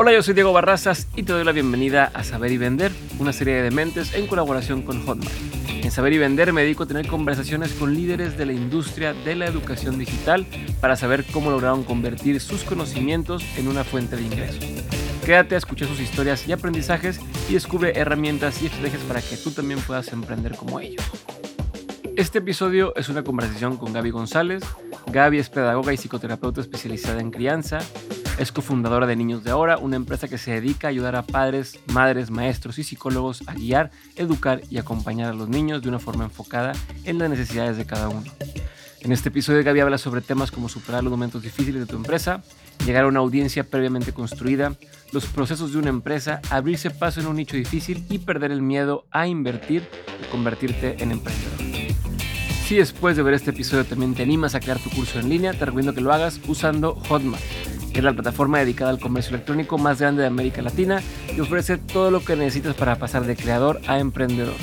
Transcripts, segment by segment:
Hola, yo soy Diego Barrazas y te doy la bienvenida a Saber y Vender, una serie de dementes en colaboración con Hotmart. En Saber y Vender me dedico a tener conversaciones con líderes de la industria de la educación digital para saber cómo lograron convertir sus conocimientos en una fuente de ingresos. Quédate a escuchar sus historias y aprendizajes y descubre herramientas y estrategias para que tú también puedas emprender como ellos. Este episodio es una conversación con Gaby González. Gaby es pedagoga y psicoterapeuta especializada en crianza es cofundadora de Niños de Ahora, una empresa que se dedica a ayudar a padres, madres, maestros y psicólogos a guiar, educar y acompañar a los niños de una forma enfocada en las necesidades de cada uno. En este episodio Gaby habla sobre temas como superar los momentos difíciles de tu empresa, llegar a una audiencia previamente construida, los procesos de una empresa, abrirse paso en un nicho difícil y perder el miedo a invertir y convertirte en emprendedor. Si después de ver este episodio también te animas a crear tu curso en línea, te recomiendo que lo hagas usando Hotmart es la plataforma dedicada al comercio electrónico más grande de América Latina y ofrece todo lo que necesitas para pasar de creador a emprendedor.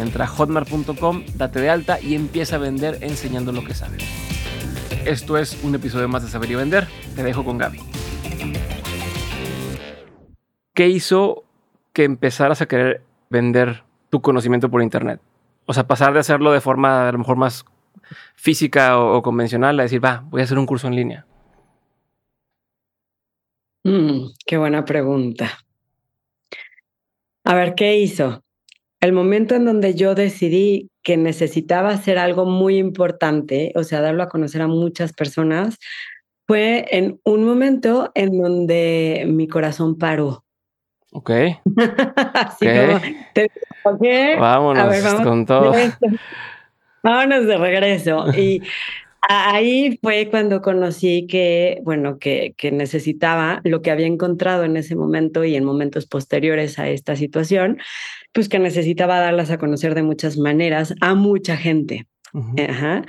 Entra a hotmart.com, date de alta y empieza a vender enseñando lo que sabes. Esto es un episodio más de Saber y Vender. Te dejo con Gaby. ¿Qué hizo que empezaras a querer vender tu conocimiento por internet? O sea, pasar de hacerlo de forma a lo mejor más física o, convencional a decir, va, voy a hacer un curso en línea. Mm, qué buena pregunta. A ver, ¿qué hizo? El momento en donde yo decidí que necesitaba hacer algo muy importante, o sea, darlo a conocer a muchas personas, fue en un momento en donde mi corazón paró. Ok. Así como, Vámonos con todo. Vámonos de regreso. Y Ahí fue cuando conocí que, bueno, que, que, necesitaba lo que había encontrado en ese momento y en momentos posteriores a esta situación, pues que necesitaba darlas a conocer de muchas maneras a mucha gente. Ajá.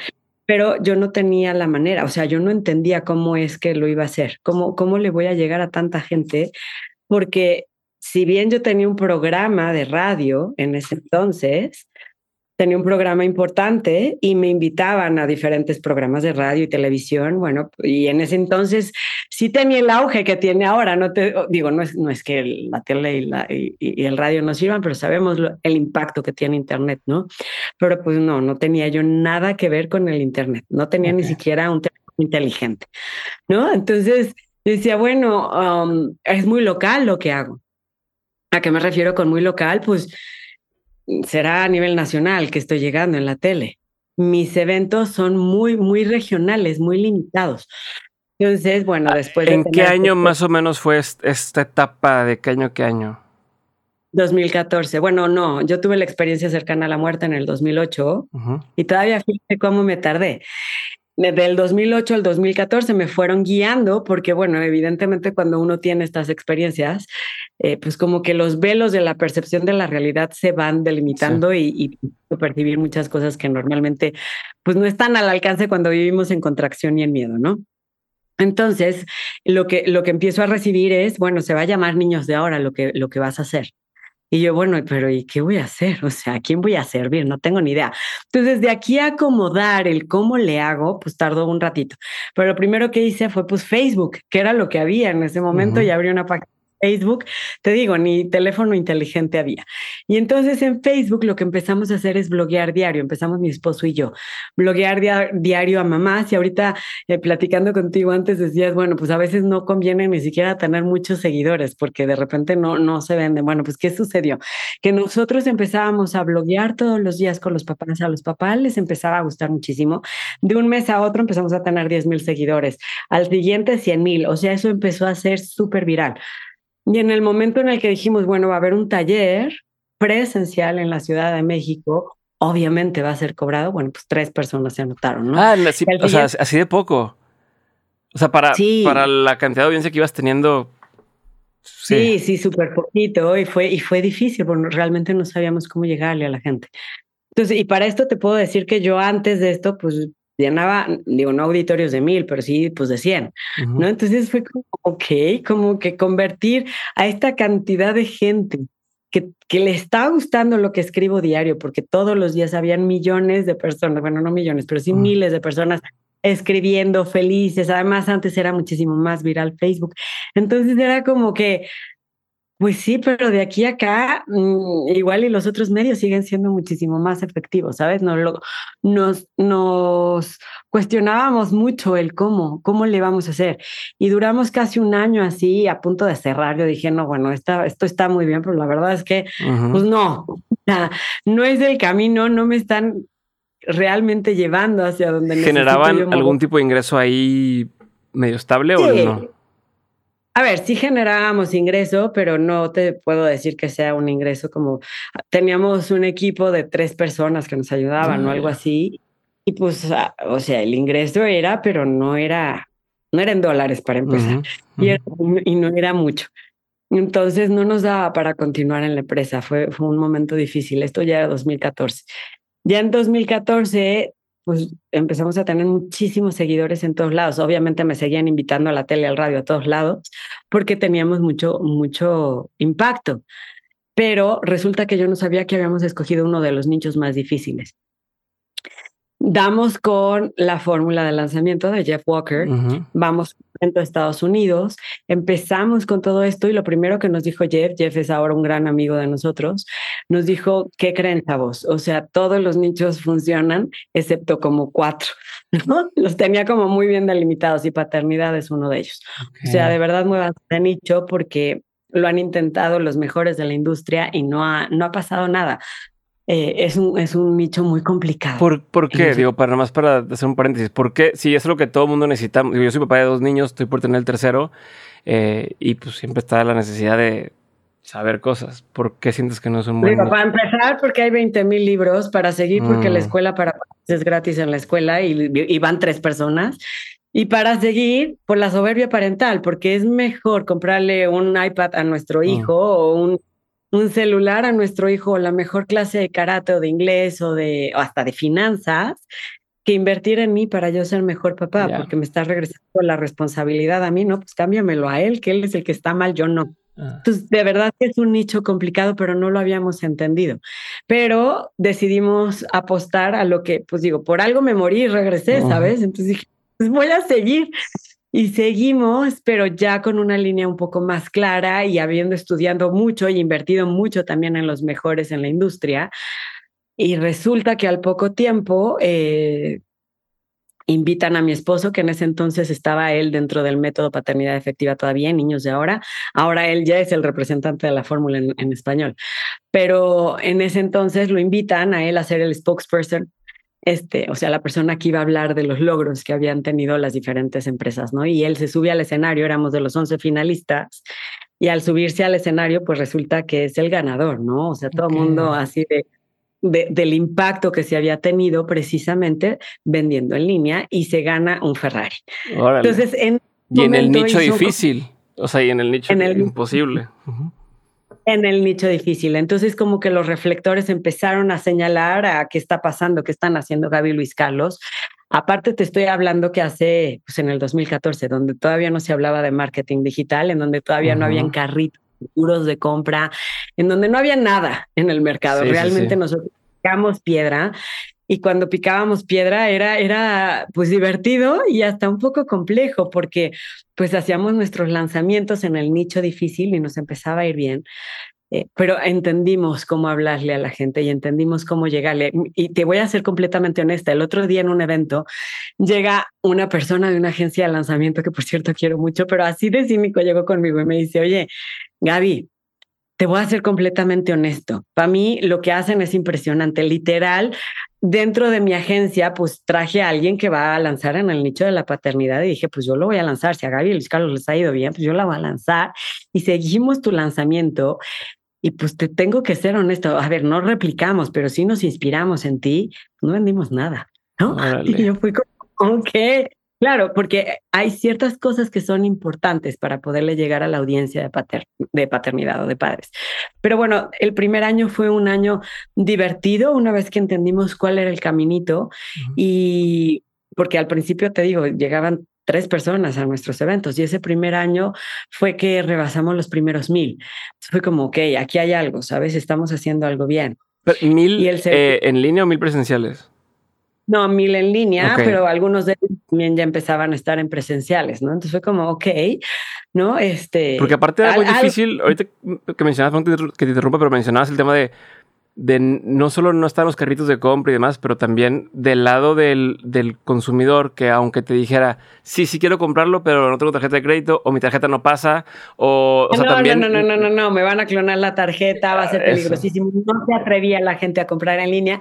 Pero yo no tenía la manera, o sea, yo no entendía cómo es que lo iba a hacer, cómo, cómo le voy a llegar a tanta gente, porque si bien yo tenía un programa de radio en ese entonces, tenía un programa importante y me invitaban a diferentes programas de radio y televisión. Bueno, y en ese entonces sí tenía el auge que tiene ahora. No te digo, no es, no es que la tele y, la, y, el radio no sirvan, pero sabemos el impacto que tiene Internet, ¿no? Pero pues no, no tenía yo nada que ver con el Internet. No tenía ni siquiera un teléfono inteligente, ¿no? Entonces decía, bueno, um, es muy local lo que hago. ¿A qué me refiero con muy local? Pues será a nivel nacional que estoy llegando en la tele. Mis eventos son muy, muy regionales, muy limitados. Entonces, bueno, después... ¿En qué año más o menos fue esta etapa? ¿De qué año, qué año? 2014. Bueno, no, yo tuve la experiencia cercana a la muerte en el 2008 y todavía fíjate cómo me tardé del 2008 al 2014 me fueron guiando porque, bueno, evidentemente cuando uno tiene estas experiencias, eh, pues como que los velos de la percepción de la realidad se van delimitando y, y percibir muchas cosas que normalmente pues no están al alcance cuando vivimos en contracción y en miedo, ¿no? Entonces, lo que, lo que empiezo a recibir es, bueno, se va a llamar niños de ahora lo que, lo que vas a hacer. Y yo, bueno, pero ¿y qué voy a hacer? O sea, ¿a quién voy a servir? No tengo ni idea. Entonces, de aquí a acomodar el cómo le hago, pues tardó un ratito. Pero lo primero que hice fue pues Facebook, que era lo que había en ese momento, y abrí una página Facebook, te digo, ni teléfono inteligente había. Y entonces en Facebook lo que empezamos a hacer es bloguear diario, empezamos mi esposo y yo, bloguear diario a mamás y ahorita eh, platicando contigo antes decías, bueno, pues a veces no conviene ni siquiera tener muchos seguidores porque de repente no, no se venden. Bueno, pues ¿qué sucedió? Que nosotros empezábamos a bloguear todos los días con los papás, a los papás les empezaba a gustar muchísimo. De un mes a otro empezamos a tener 10 mil seguidores, al siguiente 100 mil, o sea, eso empezó a ser súper viral. Y en el momento en el que dijimos, bueno, va a haber un taller presencial en la Ciudad de México, obviamente va a ser cobrado. Bueno, pues tres personas se anotaron, ¿no? Ah, o sea, así de poco. O sea, para, para la cantidad de audiencia que ibas teniendo. Sí, sí, súper poquito. Y fue, y fue difícil, porque realmente no sabíamos cómo llegarle a la gente. Entonces, y para esto te puedo decir que yo antes de esto, pues llenaba, digo, no auditorios de mil, pero sí, pues de cien, ¿no? Entonces fue como, ok, como que convertir a esta cantidad de gente que, que, le está gustando lo que escribo diario, porque todos los días habían millones de personas, bueno, no millones, pero sí miles de personas escribiendo felices. Además, antes era muchísimo más viral Facebook. Entonces era como que pues sí, pero de aquí a acá, mm, igual y los otros medios siguen siendo muchísimo más efectivos, ¿sabes? No, lo, nos, nos cuestionábamos mucho el cómo, cómo le vamos a hacer. Y duramos casi un año así, a punto de cerrar. Yo dije, no, bueno, esto está muy bien, pero la verdad es que, pues no, no es el camino, no me están realmente llevando hacia donde ¿Generaban algún tipo de ingreso ahí medio estable o no? A ver, sí generábamos ingreso, pero no te puedo decir que sea un ingreso como teníamos un equipo de tres personas que nos ayudaban o algo así. Y pues, ah, o sea, el ingreso era, pero no era, no era en dólares para empezar. y, y, no era mucho. Entonces no nos daba para continuar en la empresa. Fue, fue un momento difícil. Esto ya era 2014. Ya en 2014 pues empezamos a tener muchísimos seguidores en todos lados. Obviamente me seguían invitando a la tele, al radio, a todos lados, porque teníamos mucho, mucho impacto. Pero resulta que yo no sabía que habíamos escogido uno de los nichos más difíciles damos con la fórmula de lanzamiento de Jeff Walker, vamos a Estados Unidos, empezamos con todo esto y lo primero que nos dijo Jeff, Jeff es ahora un gran amigo de nosotros, nos dijo, ¿qué creen, chavos? O sea, todos los nichos funcionan, excepto como cuatro, ¿no? Los tenía como muy bien delimitados y paternidad es uno de ellos. O sea, de verdad muevas de nicho porque lo han intentado los mejores de la industria y no ha, no ha pasado nada. Eh, es, un, es un nicho muy complicado. ¿Por, por qué? Digo, para más para hacer un paréntesis, ¿por qué? Si es lo que todo el mundo necesita. yo soy papá de dos niños, estoy por tener el tercero, eh, y pues siempre está la necesidad de saber cosas. ¿Por qué sientes que no es un buen Para empezar, porque hay 20 mil libros, para seguir, porque la mm. escuela para es gratis en la escuela y, y van tres personas. Y para seguir, por la soberbia parental, porque es mejor comprarle un iPad a nuestro mm. hijo o un un celular a nuestro hijo la mejor clase de karate o de inglés o de hasta de finanzas que invertir en mí para yo ser mejor papá, porque me está regresando la responsabilidad a mí, ¿no? Pues cámbiamelo a él, que él es el que está mal, yo no. Ah. Entonces, de verdad que es un nicho complicado, pero no lo habíamos entendido. Pero decidimos apostar a lo que, pues digo, por algo me morí y regresé, ¿sabes? Entonces dije, pues voy a seguir. Y seguimos, pero ya con una línea un poco más clara y habiendo estudiado mucho y invertido mucho también en los mejores en la industria. Y resulta que al poco tiempo eh, invitan a mi esposo, que en ese entonces estaba él dentro del método paternidad efectiva todavía, niños de ahora. Ahora él ya es el representante de la fórmula en, en, español. Pero en ese entonces lo invitan a él a ser el spokesperson este, o sea, la persona que iba a hablar de los logros que habían tenido las diferentes empresas, ¿no? Y él se sube al escenario, éramos de los 11 finalistas, y al subirse al escenario, pues resulta que es el ganador, ¿no? O sea, todo el mundo así de, del impacto que se había tenido precisamente vendiendo en línea y se gana un Ferrari. Entonces, en y en el nicho difícil, o sea, y en el nicho imposible en el nicho difícil. Entonces, como que los reflectores empezaron a señalar a qué está pasando, qué están haciendo Gaby Luis Carlos. Aparte, te estoy hablando que hace, pues en el 2014, donde todavía no se hablaba de marketing digital, en donde todavía no habían carritos duros de compra, en donde no había nada en el mercado. Realmente nosotros picamos piedra y cuando picábamos piedra era, era pues divertido y hasta un poco complejo porque pues hacíamos nuestros lanzamientos en el nicho difícil y nos empezaba a ir bien. Eh, pero entendimos cómo hablarle a la gente y entendimos cómo llegarle. Y te voy a ser completamente honesta. El otro día en un evento llega una persona de una agencia de lanzamiento que por cierto quiero mucho, pero así de cínico llegó conmigo y me dice, oye, Gaby, te voy a ser completamente honesto. Para mí lo que hacen es impresionante. Literal, dentro de mi agencia, pues traje a alguien que va a lanzar en el nicho de la paternidad y dije, pues yo lo voy a lanzar. Si a Gaby y Luis Carlos les ha ido bien, pues yo la voy a lanzar. Y seguimos tu lanzamiento. Y pues te tengo que ser honesto, a ver, no replicamos, pero sí nos inspiramos en ti, no vendimos nada, ¿no? Y yo fui como, ok, Claro, porque hay ciertas cosas que son importantes para poderle llegar a la audiencia de, de, paternidad o de padres. Pero bueno, el primer año fue un año divertido una vez que entendimos cuál era el caminito y porque al principio te digo, llegaban tres personas a nuestros eventos y ese primer año fue que rebasamos los primeros mil. Fue como, ok, aquí hay algo, ¿sabes? Estamos haciendo algo bien. ¿Mil eh, en línea o mil presenciales? No, mil en línea, pero algunos de ellos también ya empezaban a estar en presenciales, ¿no? Entonces fue como, ok, ¿no? Este. Porque aparte era muy difícil, ahorita que mencionabas, que te interrumpa, pero mencionabas el tema de, de no solo no estar los carritos de compra y demás, pero también del lado del, del consumidor, que aunque te dijera, sí, sí quiero comprarlo, pero no tengo tarjeta de crédito, o mi tarjeta no pasa, o, no, también. No, no, no, no, no, me van a clonar la tarjeta, va a ser peligrosísimo. No se atrevía la gente a comprar en línea.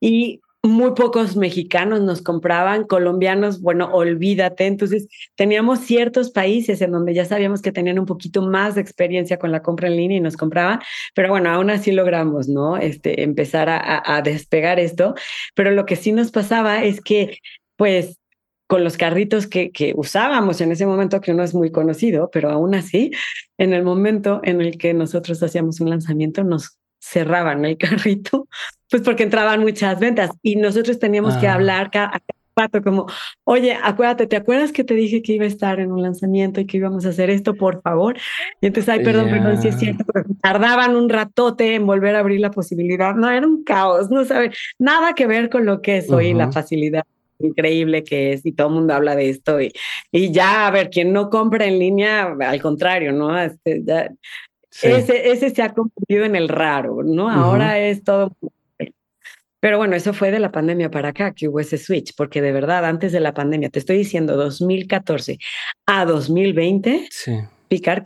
Y muy pocos mexicanos nos compraban, colombianos, bueno, olvídate. Entonces, teníamos ciertos países en donde ya sabíamos que tenían un poquito más de experiencia con la compra en línea y nos compraban, pero bueno, aún así logramos, ¿no? Este, empezar a, despegar esto. Pero lo que sí nos pasaba es que, pues, con los carritos que, que, usábamos en ese momento, que uno es muy conocido, pero aún así, en el momento en el que nosotros hacíamos un lanzamiento, nos cerraban el carrito, pues porque entraban muchas ventas y nosotros teníamos que ah. hablar cada rato como, oye, acuérdate, ¿te acuerdas que te dije que iba a estar en un lanzamiento y que íbamos a hacer esto, por favor? Y entonces, ay, perdón, perdón, si es cierto, pero tardaban un ratote en volver a abrir la posibilidad. No, era un caos, no sabe, nada que ver con lo que es hoy la facilidad increíble que es y todo el mundo habla de esto y, y ya, a ver, quien no compra en línea, al contrario, ¿no? Este, ya, ese, ese se ha convertido en el raro, ¿no? Ahora es todo. Pero bueno, eso fue de la pandemia para acá que hubo ese switch, porque de verdad, antes de la pandemia, te estoy diciendo 2014 a 2020, sí. picar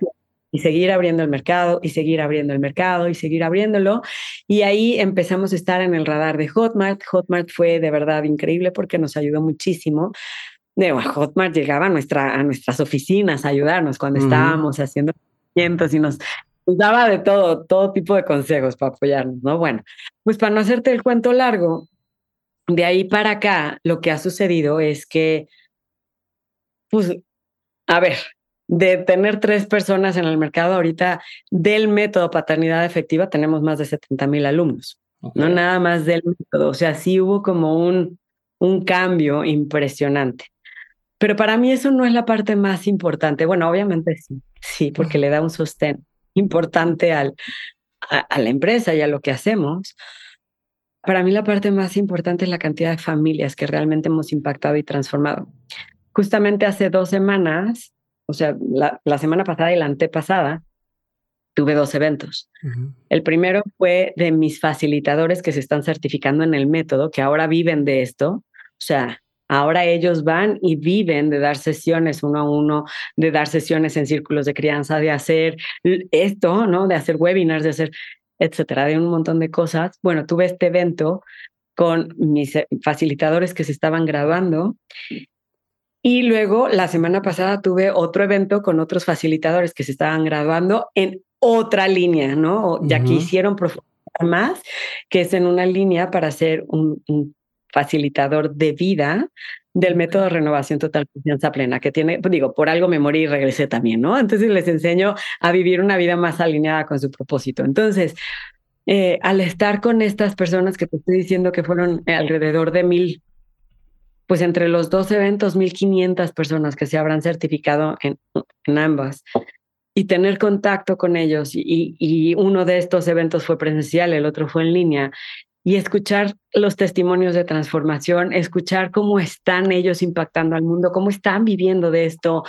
y seguir abriendo el mercado y seguir abriendo el mercado y seguir abriéndolo. Y ahí empezamos a estar en el radar de Hotmart. Hotmart fue de verdad increíble porque nos ayudó muchísimo. De Hotmart llegaba a, nuestra, a nuestras oficinas a ayudarnos cuando estábamos haciendo y nos daba de todo, todo tipo de consejos para apoyarnos, ¿no? Bueno, pues para no hacerte el cuento largo, de ahí para acá, lo que ha sucedido es que, pues, a ver, de tener tres personas en el mercado ahorita del método paternidad efectiva, tenemos más de 70 mil alumnos, no nada más del método, o sea, sí hubo como un, un cambio impresionante. Pero para mí eso no es la parte más importante. Bueno, obviamente sí, sí, porque le da un sostén importante al, a, la empresa y a lo que hacemos. Para mí la parte más importante es la cantidad de familias que realmente hemos impactado y transformado. Justamente hace dos semanas, o sea, la, la semana pasada y la antepasada, tuve dos eventos. El primero fue de mis facilitadores que se están certificando en el método, que ahora viven de esto. O sea, Ahora ellos van y viven de dar sesiones uno a uno, de dar sesiones en círculos de crianza, de hacer esto, ¿no? De hacer webinars, de hacer, etcétera, de un montón de cosas. Bueno, tuve este evento con mis eh, facilitadores que se estaban graduando y luego la semana pasada tuve otro evento con otros facilitadores que se estaban graduando en otra línea, ¿no? Ya que hicieron profundizar más, que es en una línea para hacer un, un facilitador de vida del método de renovación total confianza plena, que tiene, digo, por algo me morí y regresé también, ¿no? Entonces les enseño a vivir una vida más alineada con su propósito. Entonces, eh, al estar con estas personas que te estoy diciendo que fueron alrededor de mil, pues entre los dos eventos, mil quinientas personas que se habrán certificado en, en ambas, y tener contacto con ellos, y, y uno de estos eventos fue presencial, el otro fue en línea, y escuchar los testimonios de transformación, escuchar cómo están ellos impactando al mundo, cómo están viviendo de esto,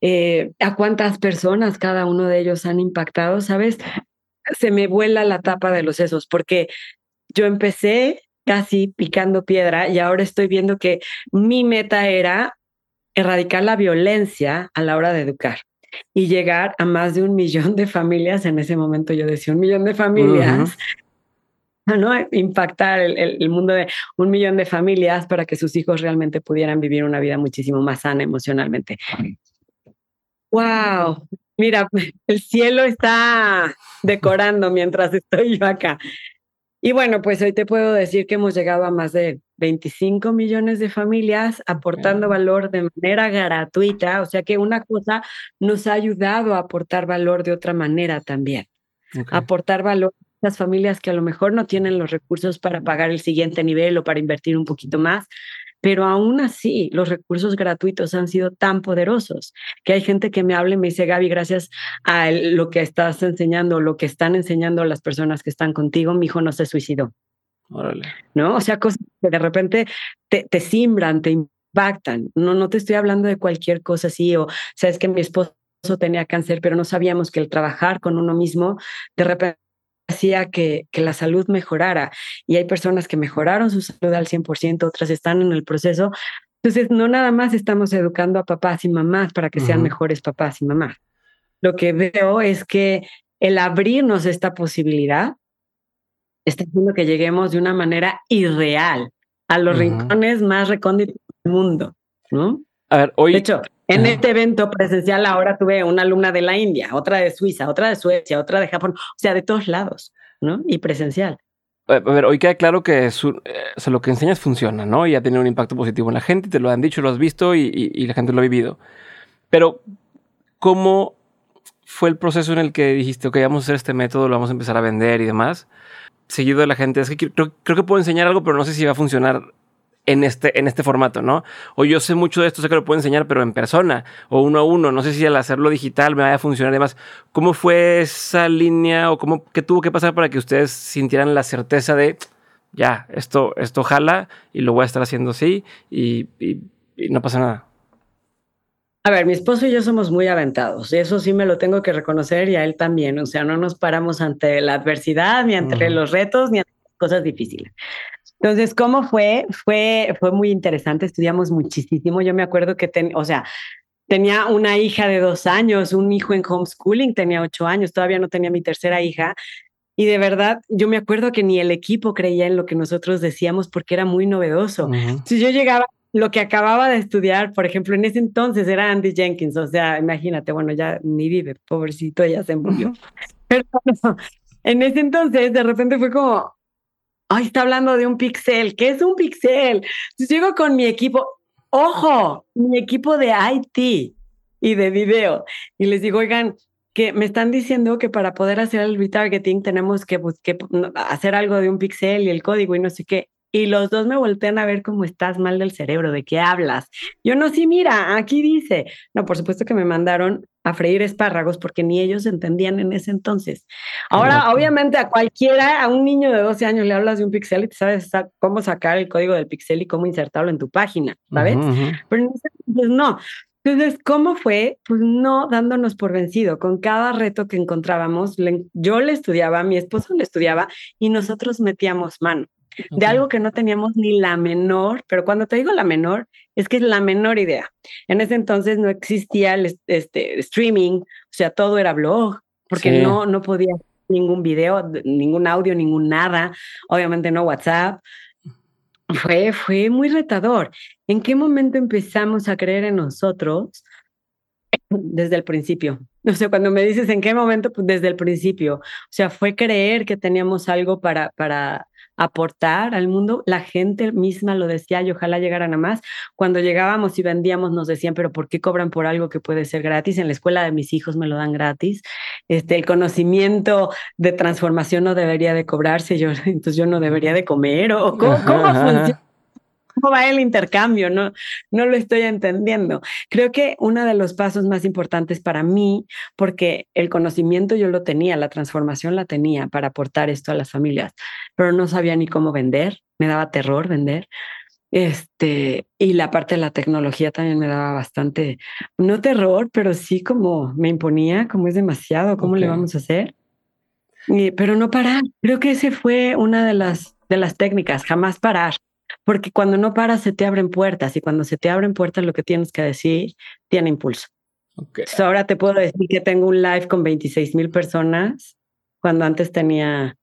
eh, a cuántas personas cada uno de ellos han impactado, ¿sabes? Se me vuela la tapa de los sesos porque yo empecé casi picando piedra y ahora estoy viendo que mi meta era erradicar la violencia a la hora de educar y llegar a más de un millón de familias. En ese momento yo decía un millón de familias ¿no? impactar el, mundo de un millón de familias para que sus hijos realmente pudieran vivir una vida muchísimo más sana emocionalmente. ¡Wow! Mira, el cielo está decorando mientras estoy yo acá. Y bueno, pues hoy te puedo decir que hemos llegado a más de 25 millones de familias aportando valor de manera gratuita, o sea que una cosa nos ha ayudado a aportar valor de otra manera también. Aportar valor las familias que a lo mejor no tienen los recursos para pagar el siguiente nivel o para invertir un poquito más, pero aún así, los recursos gratuitos han sido tan poderosos que hay gente que me habla y me dice, Gaby, gracias a lo que estás enseñando, lo que están enseñando las personas que están contigo, mi hijo no se suicidó. Órale. ¿No? O sea, cosas que de repente te, te simbran, te impactan. No, no te estoy hablando de cualquier cosa así, o sabes que mi esposo tenía cáncer, pero no sabíamos que el trabajar con uno mismo de repente hacía que, que, la salud mejorara. Y hay personas que mejoraron su salud al 100%, otras están en el proceso. Entonces, no nada más estamos educando a papás y mamás para que sean mejores papás y mamás. Lo que veo es que el abrirnos esta posibilidad está haciendo que lleguemos de una manera irreal a los rincones más recónditos del mundo, ¿no? A ver, hoy... De hecho, en este evento presencial ahora tuve una alumna de la India, otra de Suiza, otra de Suecia, otra de Japón, o sea, de todos lados, ¿no? Y presencial. A ver, hoy queda claro que eh, lo que enseñas funciona, ¿no? Y ha tenido un impacto positivo en la gente, te lo han dicho, lo has visto y, la gente lo ha vivido. Pero, ¿cómo fue el proceso en el que dijiste, ok, vamos a hacer este método, lo vamos a empezar a vender y demás? Seguido de la gente, es que creo, creo que puedo enseñar algo, pero no sé si va a funcionar en este, en este formato, ¿no? O yo sé mucho de esto, sé que lo puedo enseñar, pero en persona o uno a uno. No sé si al hacerlo digital me vaya a funcionar y demás. ¿Cómo fue esa línea o cómo, qué tuvo que pasar para que ustedes sintieran la certeza de, ya, esto, esto jala y lo voy a estar haciendo así y, y, no pasa nada? A ver, mi esposo y yo somos muy aventados, y eso sí me lo tengo que reconocer y a él también. O sea, no nos paramos ante la adversidad, ni ante los retos, ni ante cosas difíciles. Entonces, ¿cómo fue? Fue, fue muy interesante, estudiamos muchísimo. Yo me acuerdo que, o sea, tenía una hija de dos años, un hijo en homeschooling, tenía ocho años, todavía no tenía mi tercera hija. Y de verdad, yo me acuerdo que ni el equipo creía en lo que nosotros decíamos porque era muy novedoso. Si yo llegaba, lo que acababa de estudiar, por ejemplo, en ese entonces era Andy Jenkins, o sea, imagínate, bueno, ya ni vive, pobrecito, ya se murió. Pero en ese entonces, de repente fue como, ay, está hablando de un pixel, ¿qué es un pixel? Entonces llego con mi equipo, ojo, mi equipo de IT y de video, y les digo, oigan, que me están diciendo que para poder hacer el retargeting tenemos que, que hacer algo de un pixel y el código y no sé qué. Y los dos me voltean a ver cómo estás mal del cerebro, de qué hablas. Yo no, sí, mira, aquí dice. No, por supuesto que me mandaron a freír espárragos porque ni ellos entendían en ese entonces. Ahora, obviamente, a cualquiera, a un niño de 12 años le hablas de un pixel y te sabes cómo sacar el código del pixel y cómo insertarlo en tu página, ¿sabes? Pero no. Entonces, ¿cómo fue? Pues no dándonos por vencido. Con cada reto que encontrábamos, yo le estudiaba, mi esposo le estudiaba y nosotros metíamos mano de algo que no teníamos ni la menor, pero cuando te digo la menor, es que es la menor idea. En ese entonces no existía el este, streaming, o sea, todo era blog, porque no, no podía ningún video, ningún audio, ningún nada, obviamente no WhatsApp. Fue, fue muy retador. ¿En qué momento empezamos a creer en nosotros? Desde el principio. O sea, cuando me dices en qué momento, pues desde el principio. O sea, fue creer que teníamos algo para, para, aportar al mundo. La gente misma lo decía y ojalá llegaran a más. Cuando llegábamos y vendíamos nos decían, pero ¿por qué cobran por algo que puede ser gratis? En la escuela de mis hijos me lo dan gratis. Este, el conocimiento de transformación no debería de cobrarse, yo, entonces yo no debería de comer o cómo, cómo funciona ¿Cómo va el intercambio? No, no lo estoy entendiendo. Creo que uno de los pasos más importantes para mí, porque el conocimiento yo lo tenía, la transformación la tenía para aportar esto a las familias, pero no sabía ni cómo vender, me daba terror vender. Este, y la parte de la tecnología también me daba bastante, no terror, pero sí como me imponía, como es demasiado, ¿cómo le vamos a hacer? pero no parar. Creo que ese fue una de las, de las técnicas, jamás parar porque cuando no paras se te abren puertas y cuando se te abren puertas lo que tienes que decir tiene impulso. ahora te puedo decir que tengo un live con 26 mil personas cuando antes tenía,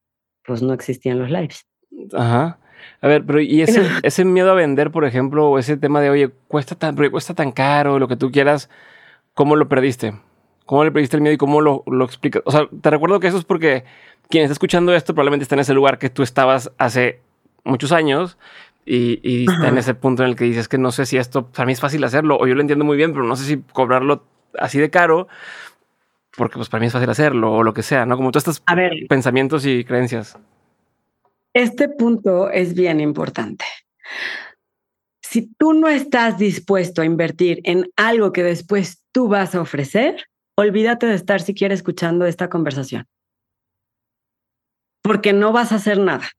pues no existían los lives. Ajá. A ver, pero y ese, ese miedo a vender, por ejemplo, o ese tema de, oye, cuesta tan, cuesta tan caro, lo que tú quieras, ¿cómo lo perdiste? cómo le perdiste el miedo y cómo lo, lo explicas. O sea, te recuerdo que eso es porque quien está escuchando esto probablemente está en ese lugar que tú estabas hace muchos años y, está en ese punto en el que dices que no sé si esto para mí es fácil hacerlo o yo lo entiendo muy bien, pero no sé si cobrarlo así de caro porque pues para mí es fácil hacerlo o lo que sea, ¿no? Como todos estos pensamientos y creencias. Este punto es bien importante. Si tú no estás dispuesto a invertir en algo que después tú vas a ofrecer, olvídate de estar siquiera escuchando esta conversación. Porque no vas a hacer nada.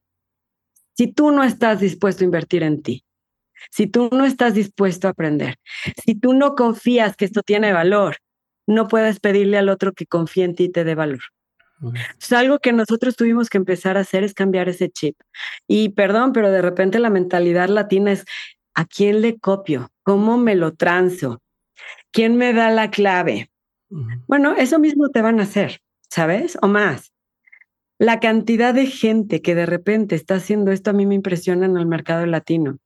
Si tú no estás dispuesto a invertir en ti, si tú no estás dispuesto a aprender, si tú no confías que esto tiene valor, no puedes pedirle al otro que confíe en ti y te dé valor. Es algo que nosotros tuvimos que empezar a hacer es cambiar ese chip. Y perdón, pero de repente la mentalidad latina es, ¿a quién le copio? ¿Cómo me lo transo? ¿Quién me da la clave? Bueno, eso mismo te van a hacer, ¿sabes? O más. La cantidad de gente que de repente está haciendo esto a mí me impresiona en el mercado latino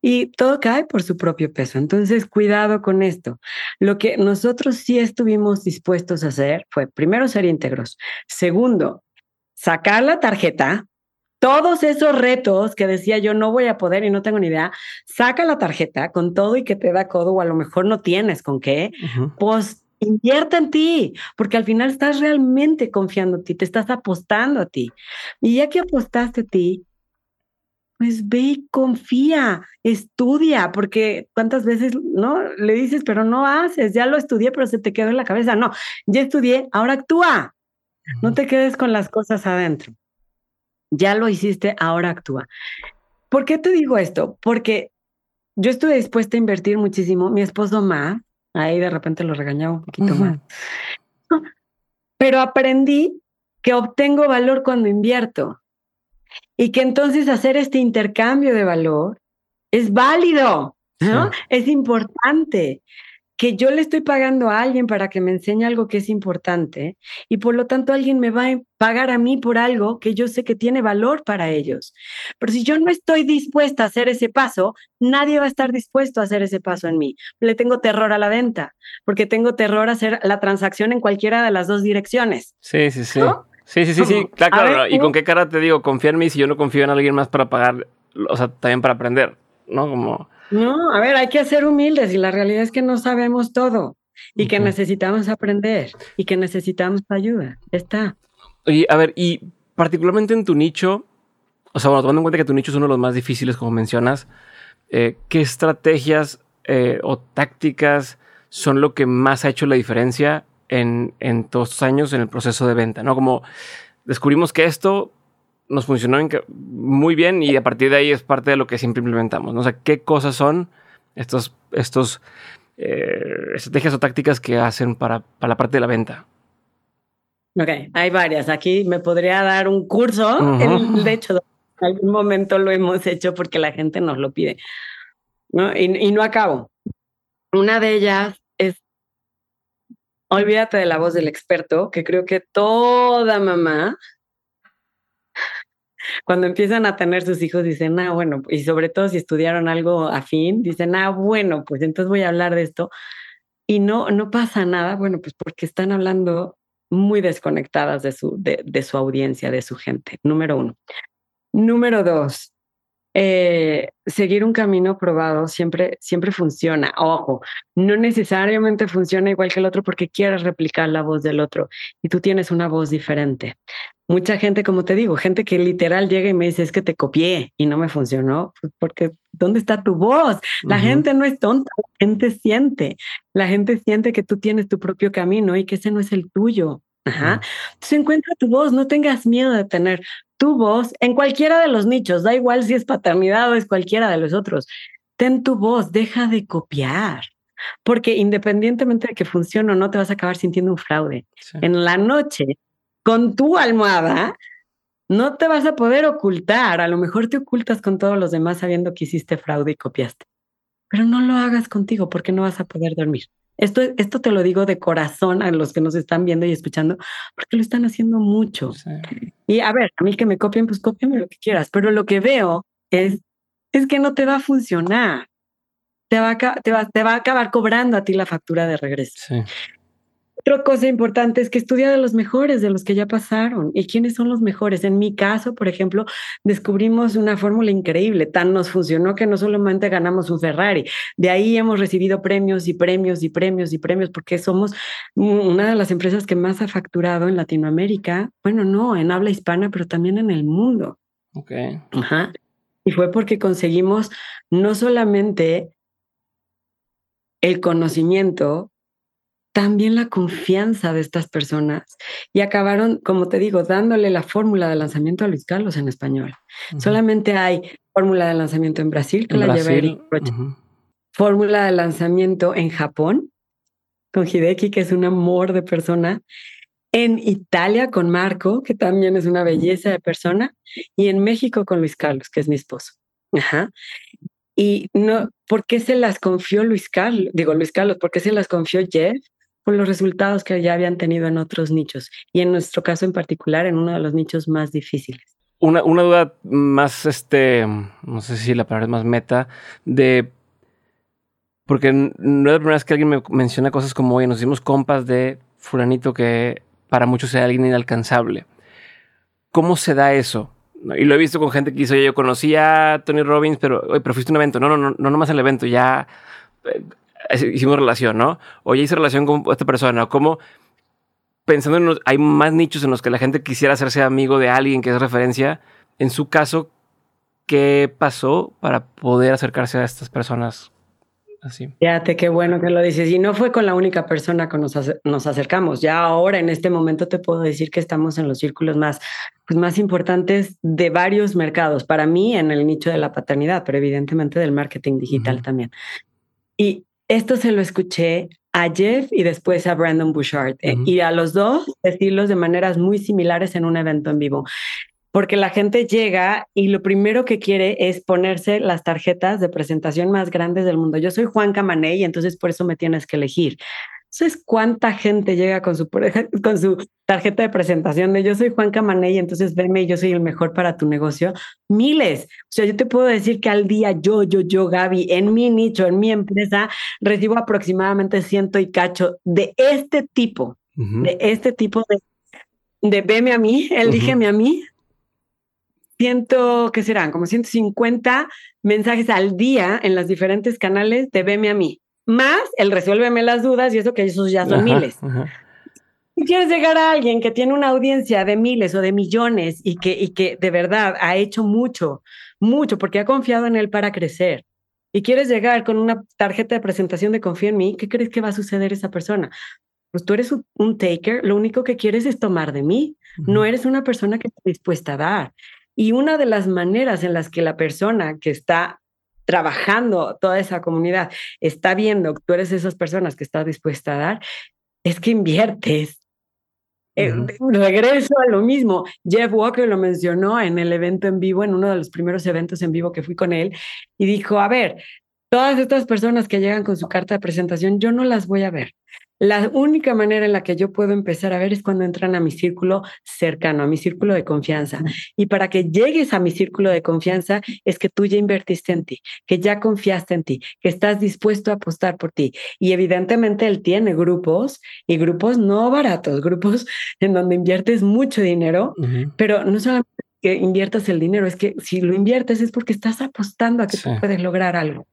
y todo cae por su propio peso. Entonces, cuidado con esto. Lo que nosotros sí estuvimos dispuestos a hacer fue, primero, ser íntegros. Segundo, sacar la tarjeta. Todos esos retos que decía yo no voy a poder y no tengo ni idea, saca la tarjeta con todo y que te da codo o a lo mejor no tienes con qué, pues invierte en ti, porque al final estás realmente confiando en ti, te estás apostando a ti. Y ya que apostaste a ti, pues ve y confía, estudia, porque cuántas veces no le dices, pero no haces, ya lo estudié, pero se te quedó en la cabeza. No, ya estudié, ahora actúa. No te quedes con las cosas adentro. Ya lo hiciste, ahora actúa. ¿Por qué te digo esto? Porque yo estuve dispuesta a invertir muchísimo, mi esposo más, ahí de repente lo regañaba un poquito más. Pero aprendí que obtengo valor cuando invierto y que entonces hacer este intercambio de valor es válido, ¿no? Es importante que yo le estoy pagando a alguien para que me enseñe algo que es importante y por lo tanto alguien me va a pagar a mí por algo que yo sé que tiene valor para ellos. Pero si yo no estoy dispuesta a hacer ese paso, nadie va a estar dispuesto a hacer ese paso en mí. Le tengo terror a la venta porque tengo terror a hacer la transacción en cualquiera de las dos direcciones. Sí, sí, sí. Sí, sí, sí, sí, claro, ¿Y con qué cara te digo, confía en mí si yo no confío en alguien más para pagar, o sea, también para aprender, ¿no? Como... No, a ver, hay que ser humildes y la realidad es que no sabemos todo y que necesitamos aprender y que necesitamos ayuda. Está. Y a ver, y particularmente en tu nicho, o sea, bueno, tomando en cuenta que tu nicho es uno de los más difíciles, como mencionas, eh, ¿qué estrategias eh, o tácticas son lo que más ha hecho la diferencia en, en todos estos años en el proceso de venta, ¿no? Como descubrimos que esto nos funcionó muy bien y a partir de ahí es parte de lo que siempre implementamos, ¿no? O sea, ¿qué cosas son estos, estos eh, estrategias o tácticas que hacen para, para la parte de la venta? Ok, hay varias. Aquí me podría dar un curso. de hecho, en algún momento lo hemos hecho porque la gente nos lo pide. ¿no? Y, y no acabo. Una de ellas olvídate de la voz del experto, que creo que toda mamá, cuando empiezan a tener sus hijos, dicen, ah, bueno, y sobre todo si estudiaron algo afín, dicen, ah, bueno, pues entonces voy a hablar de esto. Y no, no pasa nada, bueno, pues porque están hablando muy desconectadas de su, de, de su audiencia, de su gente, número uno. Número dos, eh, seguir un camino probado siempre, siempre funciona. Ojo, no necesariamente funciona igual que el otro porque quieres replicar la voz del otro y tú tienes una voz diferente. Mucha gente, como te digo, gente que literal llega y me dice, es que te copié y no me funcionó, pues porque ¿dónde está tu voz? La gente no es tonta, la gente siente, la gente siente que tú tienes tu propio camino y que ese no es el tuyo. Ajá. Entonces encuentra tu voz, no tengas miedo de tener tu voz en cualquiera de los nichos, da igual si es paternidad o es cualquiera de los otros. Ten tu voz, deja de copiar, porque independientemente de que funcione o no, te vas a acabar sintiendo un fraude. En la noche, con tu almohada, no te vas a poder ocultar. A lo mejor te ocultas con todos los demás sabiendo que hiciste fraude y copiaste, pero no lo hagas contigo porque no vas a poder dormir. Esto, esto te lo digo de corazón a los que nos están viendo y escuchando, porque lo están haciendo mucho. Y a ver, a mí que me copien, pues cópiame lo que quieras, pero lo que veo es, es que no te va a funcionar. Te va a, te, va, te va a acabar cobrando a ti la factura de regreso. Otra cosa importante es que estudia de los mejores, de los que ya pasaron. ¿Y quiénes son los mejores? En mi caso, por ejemplo, descubrimos una fórmula increíble. Tan nos funcionó que no solamente ganamos un Ferrari, de ahí hemos recibido premios y premios y premios y premios porque somos una de las empresas que más ha facturado en Latinoamérica. Bueno, no, en habla hispana, pero también en el mundo. Ok. Ajá. Y fue porque conseguimos no solamente el conocimiento, también la confianza de estas personas y acabaron, como te digo, dándole la fórmula de lanzamiento a Luis Carlos en español. Solamente hay fórmula de lanzamiento en Brasil, que la llevé. Fórmula de lanzamiento en Japón, con Hideki, que es un amor de persona. En Italia con Marco, que también es una belleza de persona. Y en México con Luis Carlos, que es mi esposo. Ajá. Y no, ¿por qué se las confió Luis Carlos? Digo, Luis Carlos, ¿por qué se las confió Jeff? Por los resultados que ya habían tenido en otros nichos y en nuestro caso en particular en uno de los nichos más difíciles. Una, una duda más, este, no sé si la palabra es más meta, de porque no es la primera vez que alguien me menciona cosas como, oye, nos hicimos compas de fulanito que para muchos sea alguien inalcanzable. ¿Cómo se da eso? Y lo he visto con gente que dice, yo conocí a Tony Robbins, pero, oye, pero fuiste un evento. No, no, no, no nomás el evento, ya eh, hicimos relación, ¿no? O ya hice relación con esta persona. ¿Cómo? Pensando en, los, hay más nichos en los que la gente quisiera hacerse amigo de alguien que es referencia. En su caso, ¿qué pasó para poder acercarse a estas personas así. Fíjate qué bueno que lo dices. Y no fue con la única persona que nos, nos acercamos. Ya ahora, en este momento, te puedo decir que estamos en los círculos más, pues, más importantes de varios mercados. Para mí, en el nicho de la paternidad, pero evidentemente del marketing digital también. Y esto se lo escuché a Jeff y después a Brandon Bouchard. Eh, y a los dos decirlos de maneras muy similares en un evento en vivo porque la gente llega y lo primero que quiere es ponerse las tarjetas de presentación más grandes del mundo. Yo soy Juan Camané y entonces por eso me tienes que elegir. ¿Sabes cuánta gente llega con su, con su tarjeta de presentación de yo soy Juan Camané y entonces veme y yo soy el mejor para tu negocio? Miles. O sea, yo te puedo decir que al día yo, yo, yo, Gaby, en mi nicho, en mi empresa, recibo aproximadamente ciento y cacho de este tipo, de este tipo de, de veme a mí, elígeme a mí, ciento, ¿qué serán? Como 150 mensajes al día en los diferentes canales de Veme a mí, más el resuélveme las dudas y eso que esos ya son miles. Si quieres llegar a alguien que tiene una audiencia de miles o de millones y que, y que de verdad ha hecho mucho, mucho, porque ha confiado en él para crecer, y quieres llegar con una tarjeta de presentación de confía en mí, ¿qué crees que va a suceder esa persona? Pues tú eres un, taker, lo único que quieres es tomar de mí, no eres una persona que está dispuesta a dar. Y una de las maneras en las que la persona que está trabajando toda esa comunidad está viendo que tú eres esas personas que estás dispuesta a dar, es que inviertes. Eh, regreso a lo mismo. Jeff Walker lo mencionó en el evento en vivo, en uno de los primeros eventos en vivo que fui con él, y dijo, a ver, todas estas personas que llegan con su carta de presentación, yo no las voy a ver. La única manera en la que yo puedo empezar a ver es cuando entran a mi círculo cercano, a mi círculo de confianza. Y para que llegues a mi círculo de confianza es que tú ya invertiste en ti, que ya confiaste en ti, que estás dispuesto a apostar por ti. Y evidentemente él tiene grupos y grupos no baratos, grupos en donde inviertes mucho dinero, pero no solamente que inviertas el dinero, es que si lo inviertes es porque estás apostando a que tú puedes lograr algo.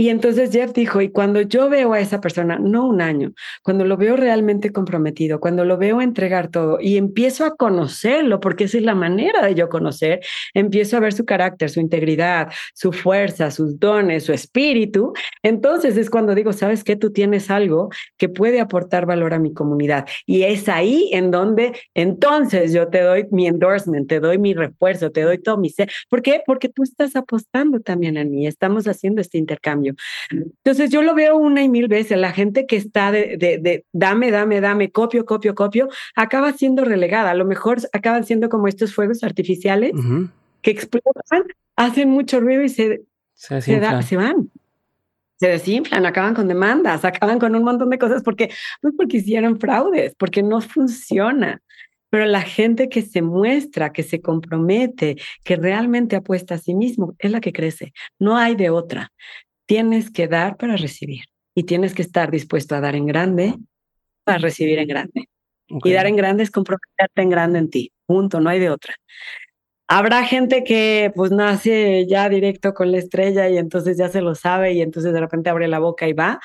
Y entonces Jeff dijo, y cuando yo veo a esa persona, no un año, cuando lo veo realmente comprometido, cuando lo veo entregar todo y empiezo a conocerlo, porque esa es la manera de yo conocer, empiezo a ver su carácter, su integridad, su fuerza, sus dones, su espíritu, entonces es cuando digo, sabes que tú tienes algo que puede aportar valor a mi comunidad. Y es ahí en donde entonces yo te doy mi endorsement, te doy mi refuerzo, te doy todo mi ser. ¿Por qué? Porque tú estás apostando también en mí, estamos haciendo este intercambio. Entonces yo lo veo una y mil veces, la gente que está de, de, dame, dame, dame, copio, copio, copio, acaba siendo relegada. A lo mejor acaban siendo como estos fuegos artificiales que explotan, hacen mucho ruido y se, se, se, se van se desinflan, acaban con demandas, acaban con un montón de cosas porque no porque hicieron fraudes, porque no funciona. Pero la gente que se muestra, que se compromete, que realmente apuesta a sí mismo, es la que crece. No hay de otra tienes que dar para recibir y tienes que estar dispuesto a dar en grande a recibir en grande. Y dar en grande es comprometerte en grande en ti. Punto, no hay de otra. Habrá gente que pues nace ya directo con la estrella y entonces ya se lo sabe y entonces de repente abre la boca y va.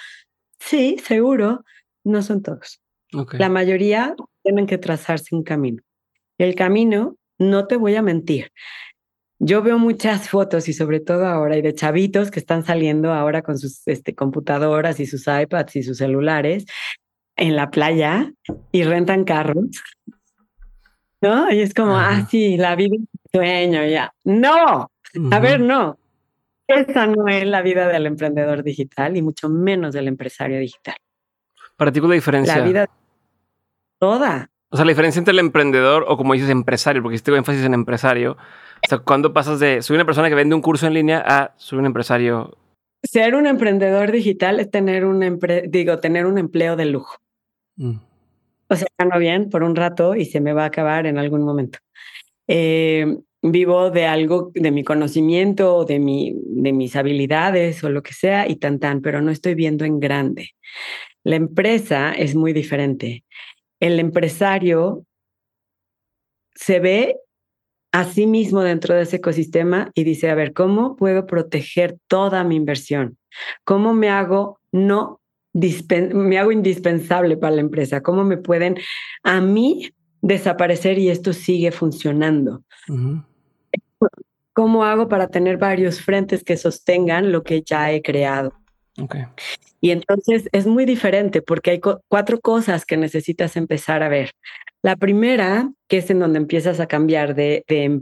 Sí, seguro. No son todos. La mayoría tienen que trazarse un camino. El camino, no te voy a mentir. Yo veo muchas fotos y sobre todo ahora y de chavitos que están saliendo ahora con sus este, computadoras y sus iPads y sus celulares en la playa y rentan carros. ¿No? Y es como, ah, sí, la vida es sueño, ya. No, a ver, no. Esa no es la vida del emprendedor digital y mucho menos del empresario digital. Para ti, ¿cuál es la diferencia? La vida toda. O sea, la diferencia entre el emprendedor o como dices empresario, porque estoy énfasis en empresario. O sea, cuando pasas de soy una persona que vende un curso en línea a soy un empresario. Ser un emprendedor digital es tener un digo, tener un empleo de lujo. Mm. O sea, gano bien por un rato y se me va a acabar en algún momento. Eh, vivo de algo, de mi conocimiento, de, mi, de mis habilidades o lo que sea y tan tan, pero no estoy viendo en grande. La empresa es muy diferente. El empresario se ve a sí mismo dentro de ese ecosistema y dice, a ver, ¿cómo puedo proteger toda mi inversión? ¿Cómo me hago no me hago indispensable para la empresa? ¿Cómo me pueden a mí desaparecer y esto sigue funcionando? ¿Cómo hago para tener varios frentes que sostengan lo que ya he creado? Y entonces es muy diferente porque hay cuatro cosas que necesitas empezar a ver. La primera, que es en donde empiezas a cambiar de, de,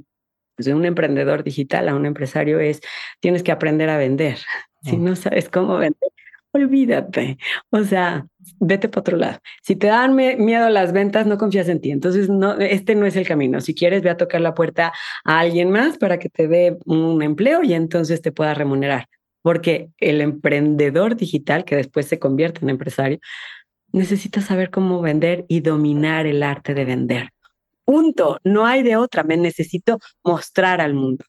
pues, un emprendedor digital a un empresario, es tienes que aprender a vender. Si mm. no sabes cómo vender, olvídate. O sea, vete para otro lado. Si te dan miedo las ventas, no confías en ti. Entonces, no, este no es el camino. Si quieres, ve a tocar la puerta a alguien más para que te dé un empleo y entonces te pueda remunerar. Porque el emprendedor digital, que después se convierte en empresario, necesita saber cómo vender y dominar el arte de vender. Punto. No hay de otra. Me necesito mostrar al mundo.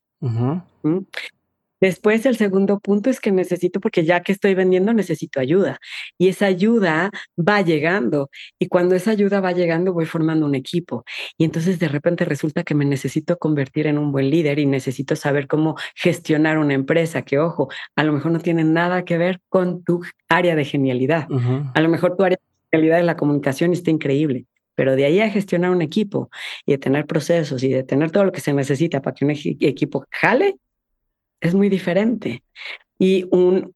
Después, el segundo punto es que necesito, porque ya que estoy vendiendo, necesito ayuda. Y esa ayuda va llegando. Y cuando esa ayuda va llegando, voy formando un equipo. Y entonces de repente resulta que me necesito convertir en un buen líder y necesito saber cómo gestionar una empresa, que ojo, a lo mejor no tiene nada que ver con tu área de genialidad. A lo mejor tu área de genialidad es la comunicación está increíble. Pero de ahí a gestionar un equipo y de tener procesos y de tener todo lo que se necesita para que un equipo jale, es muy diferente. Y un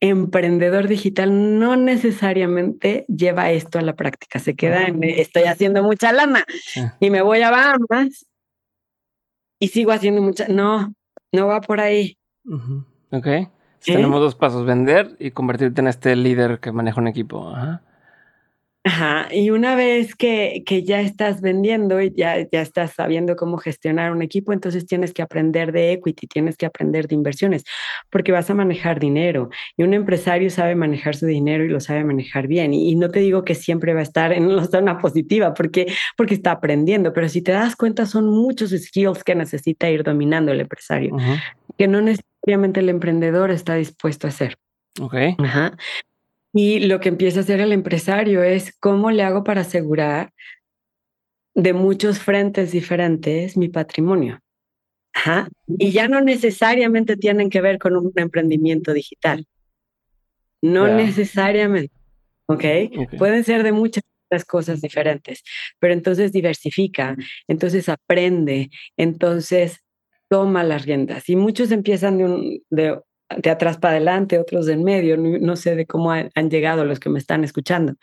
emprendedor digital no necesariamente lleva esto a la práctica. Se queda en, estoy haciendo mucha lana y me voy a Bahamas y sigo haciendo mucha. No, no va por ahí. Ok. Tenemos dos pasos, vender y convertirte en este líder que maneja un equipo. Ajá. Ajá, y una vez que, que, ya estás vendiendo y ya, ya estás sabiendo cómo gestionar un equipo, entonces tienes que aprender de equity, tienes que aprender de inversiones, porque vas a manejar dinero y un empresario sabe manejar su dinero y lo sabe manejar bien. Y, no te digo que siempre va a estar en una zona positiva, porque, porque está aprendiendo, pero si te das cuenta, son muchos skills que necesita ir dominando el empresario, que no necesariamente el emprendedor está dispuesto a hacer. Ok. Ajá. Y lo que empieza a hacer el empresario es cómo le hago para asegurar de muchos frentes diferentes mi patrimonio. Y ya no necesariamente tienen que ver con un emprendimiento digital. No necesariamente. ¿okay? Pueden ser de muchas cosas diferentes, pero entonces diversifica, entonces aprende, entonces toma las riendas. Y muchos empiezan de, un, de de atrás para adelante, otros de en medio, no, sé de cómo han, llegado los que me están escuchando.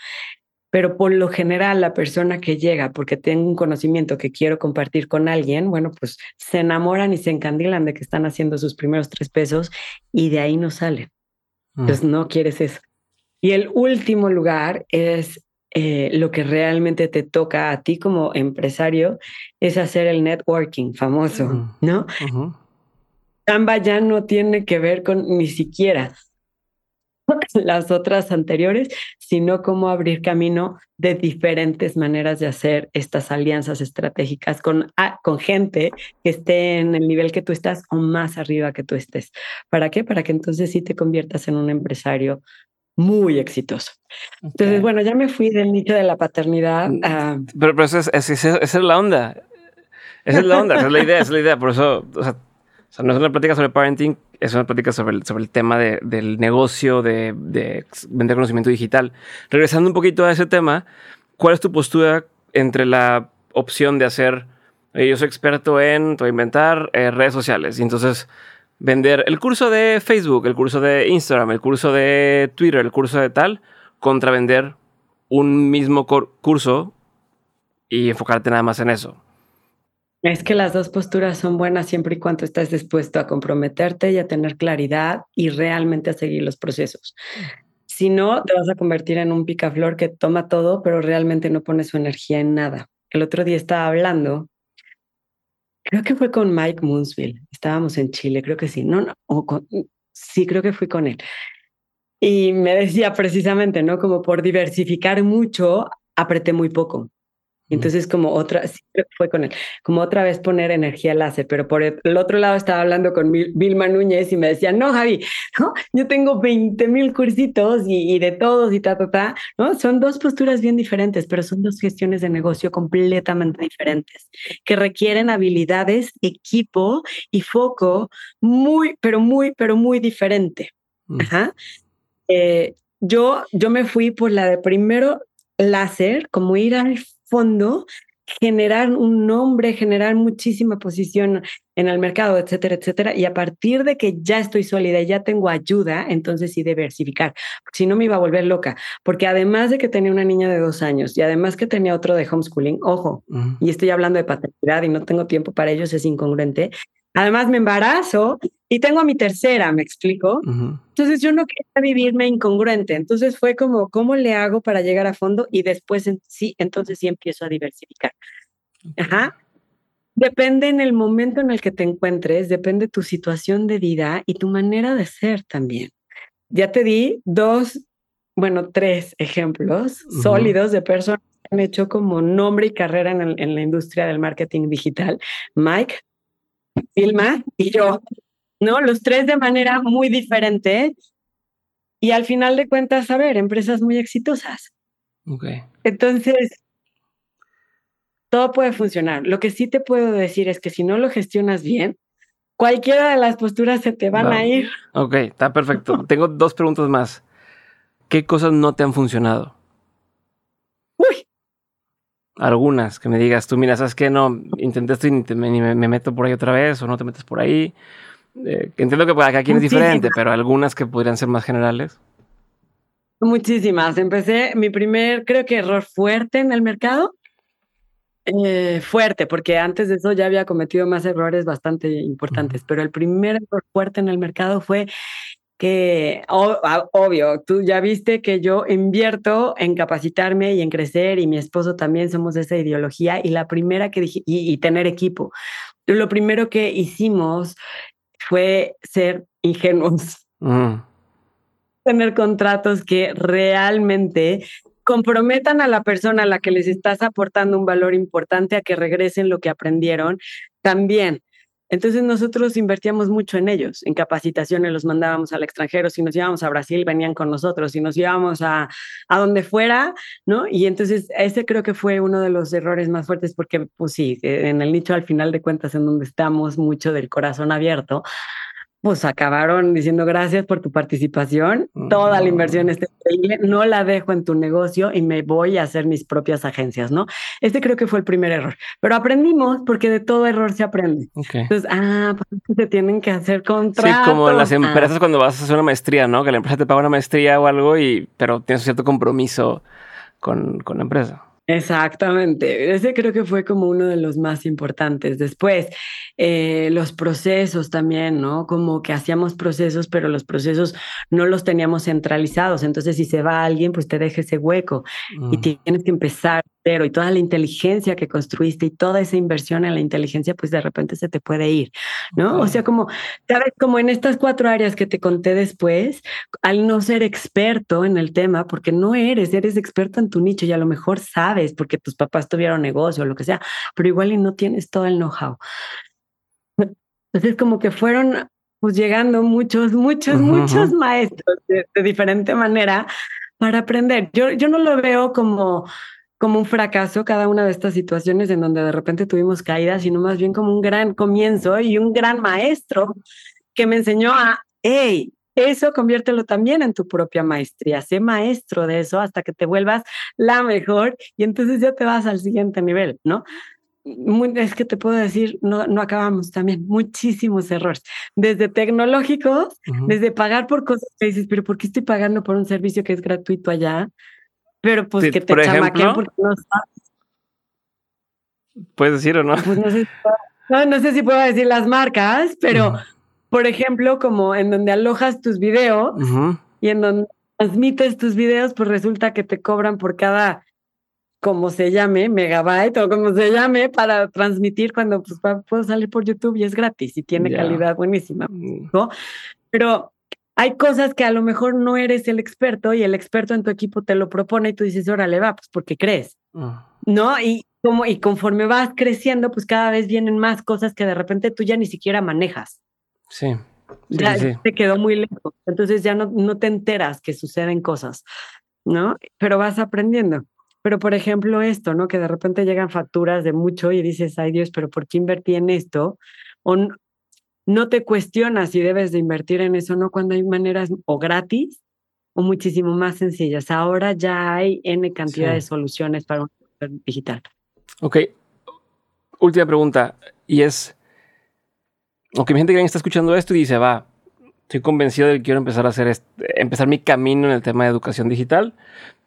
Pero por lo general, la persona que llega porque tengo un conocimiento que quiero compartir con alguien, bueno, pues se enamoran y se encandilan de que están haciendo sus primeros tres pesos y de ahí no salen. Mm. Entonces no quieres eso. Y el último lugar es eh, lo que realmente te toca a ti como empresario, es hacer el networking famoso. ¿no? Canva ya no tiene que ver con ni siquiera las otras anteriores, sino cómo abrir camino de diferentes maneras de hacer estas alianzas estratégicas con, ah, con gente que esté en el nivel que tú estás o más arriba que tú estés. ¿Para qué? Para que entonces sí te conviertas en un empresario muy exitoso. Entonces, bueno, ya me fui del nicho de la paternidad. A... Pero, pero eso es, esa es la onda. Esa es la onda, esa es la idea, esa es la idea. Por eso, o sea, no es una plática sobre parenting, es una plática sobre el, sobre el tema de, del negocio, de, de, vender conocimiento digital. Regresando un poquito a ese tema, ¿cuál es tu postura entre la opción de hacer, yo soy experto en, a inventar eh, redes sociales, y entonces vender el curso de Facebook, el curso de Instagram, el curso de Twitter, el curso de tal, contra vender un mismo curso y enfocarte nada más en eso. Es que las dos posturas son buenas siempre y cuando estás dispuesto a comprometerte y a tener claridad y realmente a seguir los procesos. Si no, te vas a convertir en un picaflor que toma todo, pero realmente no pone su energía en nada. El otro día estaba hablando Creo que fue con Mike Moonsville. Estábamos en Chile, creo que sí. No, no, sí, creo que fui con él. Y me decía precisamente, ¿no? Como por diversificar mucho, apreté muy poco. Entonces, como otra, sí, fue con él, como otra vez poner energía láser, pero por el otro lado estaba hablando con Vilma Núñez y me decía, no, Javi, ¿no? yo tengo 20 mil cursitos y, y, de todos y ta, ta, ta, ¿no? Son dos posturas bien diferentes, pero son dos gestiones de negocio completamente diferentes, que requieren habilidades, equipo y foco muy, pero muy, pero muy diferente. Mm. Ajá. Eh, yo, yo me fui por la de primero láser, como ir al fondo, generar un nombre, generar muchísima posición en el mercado, etcétera, etcétera. Y a partir de que ya estoy sólida y ya tengo ayuda, entonces sí diversificar. Si no me iba a volver loca, porque además de que tenía una niña de dos años y además que tenía otro de homeschooling, ojo, y estoy hablando de paternidad y no tengo tiempo para ellos, es incongruente. Además me embarazo y tengo a mi tercera, ¿me explico? Entonces yo no quería vivirme incongruente. Entonces fue como, ¿cómo le hago para llegar a fondo? Y después sí, entonces sí empiezo a diversificar. Ajá. Depende en el momento en el que te encuentres, depende tu situación de vida y tu manera de ser también. Ya te di dos, bueno, tres ejemplos sólidos de personas que han hecho como nombre y carrera en, en la industria del marketing digital. Mike, Vilma y yo, ¿no? Los tres de manera muy diferente. Y al final de cuentas, a ver, empresas muy exitosas. Ok. Entonces, todo puede funcionar. Lo que sí te puedo decir es que si no lo gestionas bien, cualquiera de las posturas se te van a ir. Ok, está perfecto. Tengo dos preguntas más. ¿Qué cosas no te han funcionado? algunas que me digas tú, mira, ¿sabes qué? No, intenté esto y ni, me, meto por ahí otra vez o no te metes por ahí. Eh, entiendo que para cada quien es diferente, pero algunas que podrían ser más generales. Muchísimas. Empecé mi primer, creo que error fuerte en el mercado. Eh, fuerte, porque antes de eso ya había cometido más errores bastante importantes, pero el primer error fuerte en el mercado fue que obvio, tú ya viste que yo invierto en capacitarme y en crecer y mi esposo también somos de esa ideología y la primera que dije, y, tener equipo. Lo primero que hicimos fue ser ingenuos. Mm. Tener contratos que realmente comprometan a la persona a la que les estás aportando un valor importante a que regresen lo que aprendieron. También entonces nosotros invertíamos mucho en ellos, en capacitaciones, los mandábamos al extranjero, si nos íbamos a Brasil venían con nosotros, si nos íbamos a, a donde fuera, ¿no? Y entonces ese creo que fue uno de los errores más fuertes porque, pues sí, en el nicho al final de cuentas en donde estamos mucho del corazón abierto, pues acabaron diciendo gracias por tu participación, toda la inversión está increíble, no la dejo en tu negocio y me voy a hacer mis propias agencias, ¿no? Este creo que fue el primer error, pero aprendimos porque de todo error se aprende. Entonces, ah, pues se tienen que hacer contratos. Sí, como en las empresas ah. cuando vas a hacer una maestría, ¿no? Que la empresa te paga una maestría o algo y, pero tienes cierto compromiso con, con la empresa. Exactamente, ese creo que fue como uno de los más importantes. Después, eh, los procesos también, ¿no? Como que hacíamos procesos, pero los procesos no los teníamos centralizados. Entonces, si se va alguien, pues te deja ese hueco y mm. tienes que empezar y toda la inteligencia que construiste y toda esa inversión en la inteligencia, pues de repente se te puede ir, ¿no? O sea, como, sabes, como en estas cuatro áreas que te conté después, al no ser experto en el tema, porque no eres, eres experto en tu nicho y a lo mejor sabes porque tus papás tuvieron negocio o lo que sea, pero igual y no tienes todo el know-how. Entonces, como que fueron pues llegando muchos, muchos, muchos maestros de, diferente manera para aprender. Yo, yo no lo veo como, como un fracaso cada una de estas situaciones en donde de repente tuvimos caídas, sino más bien como un gran comienzo y un gran maestro que me enseñó a, hey, eso conviértelo también en tu propia maestría. Sé maestro de eso hasta que te vuelvas la mejor y entonces ya te vas al siguiente nivel, ¿no? es que te puedo decir, no, no acabamos también, muchísimos errores, desde tecnológicos, desde pagar por cosas que dices, pero ¿por qué estoy pagando por un servicio que es gratuito allá? Pero pues que te chamaquen porque no sabes. ¿Puedes decir o no? Pues no sé, no, sé si puedo decir las marcas, pero por ejemplo, como en donde alojas tus videos y en donde transmites tus videos, pues resulta que te cobran por cada, como se llame, megabyte o como se llame, para transmitir cuando pues, puedo salir por YouTube y es gratis y tiene calidad buenísima, mm. ¿no? Pero hay cosas que a lo mejor no eres el experto y el experto en tu equipo te lo propone y tú dices, órale, va, pues porque crees, ah. ¿no? Y, como, y conforme vas creciendo, pues cada vez vienen más cosas que de repente tú ya ni siquiera manejas. Sí. ya te quedó muy lejos. Entonces ya no, no te enteras que suceden cosas, ¿no? Pero vas aprendiendo. Pero por ejemplo esto, ¿no? Que de repente llegan facturas de mucho y dices, ay Dios, pero ¿por qué invertí en esto? O no, te cuestionas si debes de invertir en eso, ¿no? Cuando hay maneras o gratis o muchísimo más sencillas. Ahora ya hay N cantidad de soluciones para un digital. Ok. Última pregunta. Y es, aunque mi gente que está escuchando esto y dice, va, estoy convencido de que quiero empezar a hacer este, empezar mi camino en el tema de educación digital,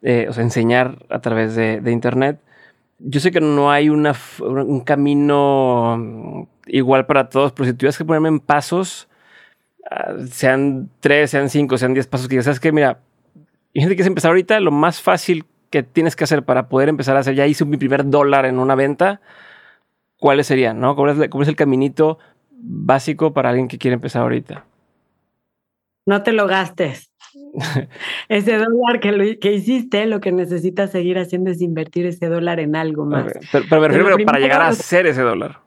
eh, o sea, enseñar a través de, Internet. Yo sé que no hay una, un camino igual para todos, pero si tuvieras que ponerme en pasos, ah, sean tres, sean cinco, sean diez pasos, que ya sabes que, mira, gente que quiere empezar ahorita, lo más fácil que tienes que hacer para poder empezar a hacer, ya hice mi primer dólar en una venta, ¿cuáles serían? ¿no? ¿Cuál, es, ¿Cuál es el caminito básico para alguien que quiere empezar ahorita? No te lo gastes. ese dólar que, lo, que hiciste, lo que necesitas seguir haciendo es invertir ese dólar en algo más. Pero, pero, para llegar a hacer ese dólar.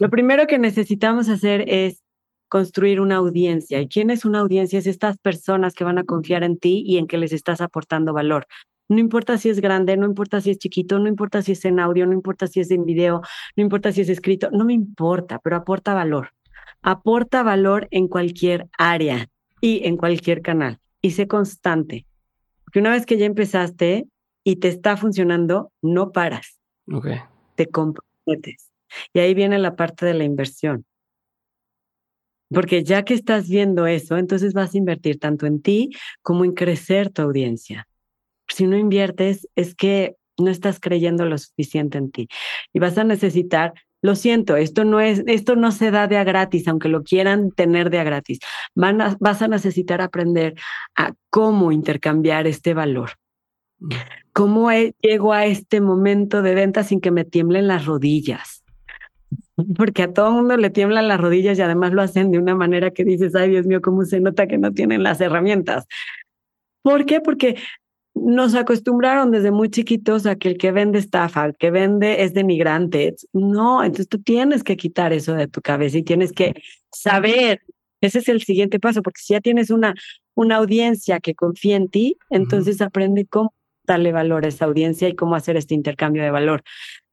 Lo primero que necesitamos hacer es construir una audiencia. ¿Y quién es una audiencia? Es estas personas que van a confiar en ti y en que les estás aportando valor. No importa si es grande, no importa si es chiquito, no importa si es en audio, no importa si es en video, no importa si es escrito, no me importa, pero aporta valor. Aporta valor en cualquier área y en cualquier canal. Y sé constante. Porque una vez que ya empezaste y te está funcionando, no paras. Okay. Te comprometes. Y ahí viene la parte de la inversión. Porque ya que estás viendo eso, entonces vas a invertir tanto en ti como en crecer tu audiencia. Si no inviertes, es que no estás creyendo lo suficiente en ti y vas a necesitar lo siento, esto no es, esto no se da de a gratis, aunque lo quieran tener de a gratis. Van vas a necesitar aprender a cómo intercambiar este valor. Mm. ¿Cómo llego a este momento de venta sin que me tiemblen las rodillas? Porque a todo el mundo le tiemblan las rodillas y además lo hacen de una manera que dices, ay Dios mío, cómo se nota que no tienen las herramientas. ¿Por qué? Porque nos acostumbraron desde muy chiquitos a que el que vende estafa, el que vende es denigrante. No, entonces tú tienes que quitar eso de tu cabeza y tienes que saber. Ese es el siguiente paso, porque si ya tienes una, una audiencia que confía en ti, entonces aprende cómo darle valor a esa audiencia y cómo hacer este intercambio de valor.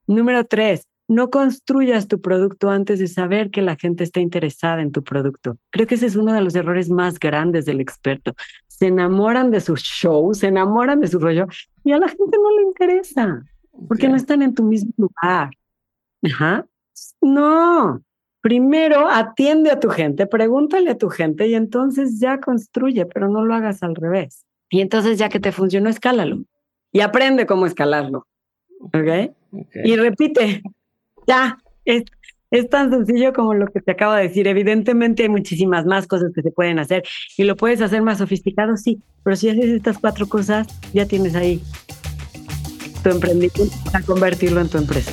Número tres, no construyas tu producto antes de saber que la gente está interesada en tu producto. Creo que ese es uno de los errores más grandes del experto. Se enamoran de su show, se enamoran de su rollo y a la gente no le interesa porque no están en tu mismo lugar. Ajá. No. Primero atiende a tu gente, pregúntale a tu gente y entonces ya construye, pero no lo hagas al revés. Y entonces ya que te funcionó, escálalo y aprende cómo escalarlo. ¿Ok? Y repite, ya, es, es tan sencillo como lo que te acabo de decir. Evidentemente hay muchísimas más cosas que se pueden hacer y lo puedes hacer más sofisticado, sí, pero si haces estas cuatro cosas, ya tienes ahí tu emprendimiento para convertirlo en tu empresa.